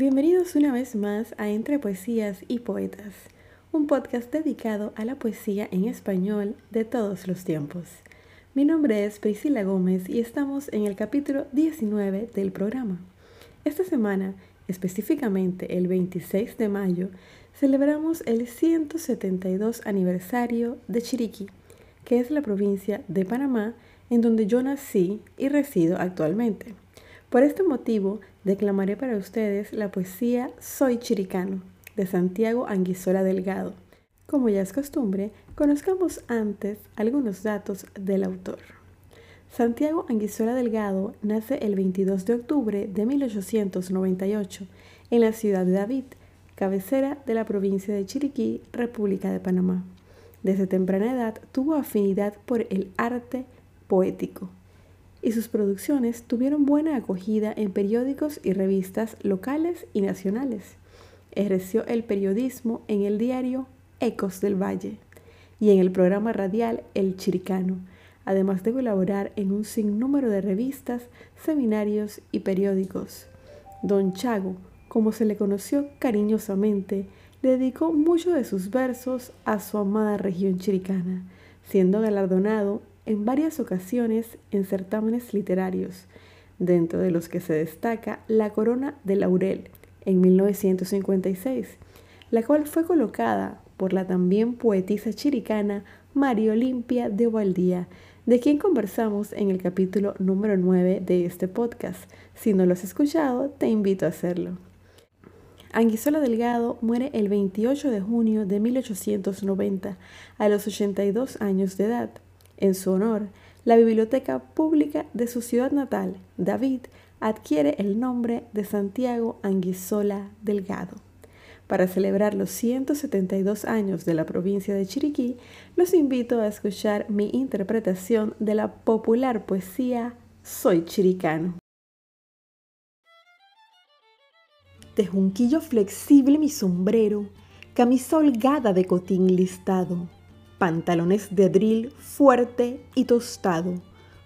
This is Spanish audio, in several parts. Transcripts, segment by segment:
Bienvenidos una vez más a Entre Poesías y Poetas, un podcast dedicado a la poesía en español de todos los tiempos. Mi nombre es Priscila Gómez y estamos en el capítulo 19 del programa. Esta semana, específicamente el 26 de mayo, celebramos el 172 aniversario de Chiriquí, que es la provincia de Panamá en donde yo nací y resido actualmente. Por este motivo, declamaré para ustedes la poesía Soy Chiricano, de Santiago Anguizola Delgado. Como ya es costumbre, conozcamos antes algunos datos del autor. Santiago Anguizola Delgado nace el 22 de octubre de 1898 en la ciudad de David, cabecera de la provincia de Chiriquí, República de Panamá. Desde temprana edad tuvo afinidad por el arte poético y sus producciones tuvieron buena acogida en periódicos y revistas locales y nacionales. Ejerció el periodismo en el diario Ecos del Valle y en el programa radial El Chiricano, además de colaborar en un sinnúmero de revistas, seminarios y periódicos. Don Chago, como se le conoció cariñosamente, dedicó muchos de sus versos a su amada región chiricana, siendo galardonado en varias ocasiones en certámenes literarios, dentro de los que se destaca La Corona de Laurel en 1956, la cual fue colocada por la también poetisa chiricana María Olimpia de Ovaldía, de quien conversamos en el capítulo número 9 de este podcast. Si no lo has escuchado, te invito a hacerlo. Anguisola Delgado muere el 28 de junio de 1890 a los 82 años de edad. En su honor, la biblioteca pública de su ciudad natal, David, adquiere el nombre de Santiago Anguisola Delgado. Para celebrar los 172 años de la provincia de Chiriquí, los invito a escuchar mi interpretación de la popular poesía Soy Chiricano. De junquillo flexible mi sombrero, camisa holgada de cotín listado pantalones de drill fuerte y tostado,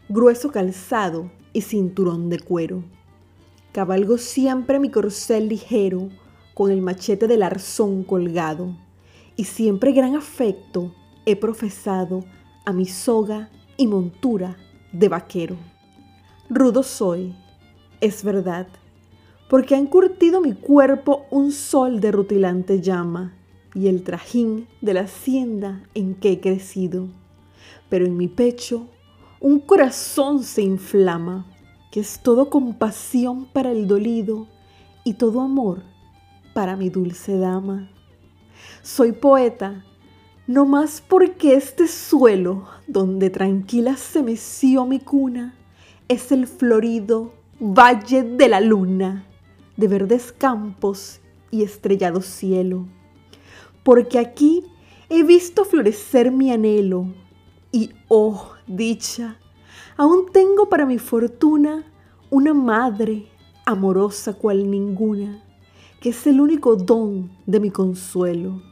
grueso calzado y cinturón de cuero. Cabalgo siempre mi corcel ligero, con el machete del arzón colgado, y siempre gran afecto he profesado a mi soga y montura de vaquero. Rudo soy, es verdad, porque ha encurtido mi cuerpo un sol de rutilante llama, y el trajín de la hacienda en que he crecido. Pero en mi pecho un corazón se inflama, que es todo compasión para el dolido y todo amor para mi dulce dama. Soy poeta, no más porque este suelo donde tranquila se meció mi cuna es el florido valle de la luna, de verdes campos y estrellado cielo porque aquí he visto florecer mi anhelo y, oh, dicha, aún tengo para mi fortuna una madre amorosa cual ninguna, que es el único don de mi consuelo.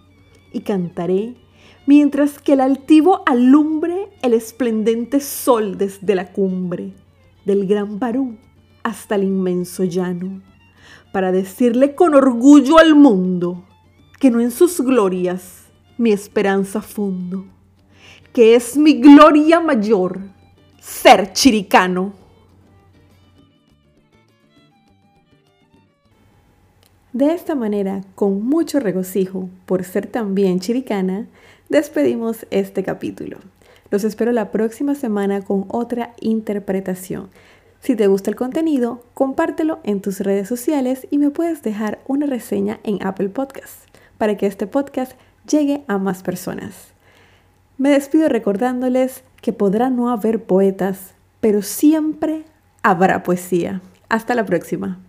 Y cantaré mientras que el altivo alumbre el esplendente sol desde la cumbre del gran Barú hasta el inmenso llano, para decirle con orgullo al mundo que no en sus glorias mi esperanza fundo, que es mi gloria mayor ser chiricano. De esta manera, con mucho regocijo por ser también chiricana, despedimos este capítulo. Los espero la próxima semana con otra interpretación. Si te gusta el contenido, compártelo en tus redes sociales y me puedes dejar una reseña en Apple Podcasts para que este podcast llegue a más personas. Me despido recordándoles que podrá no haber poetas, pero siempre habrá poesía. Hasta la próxima.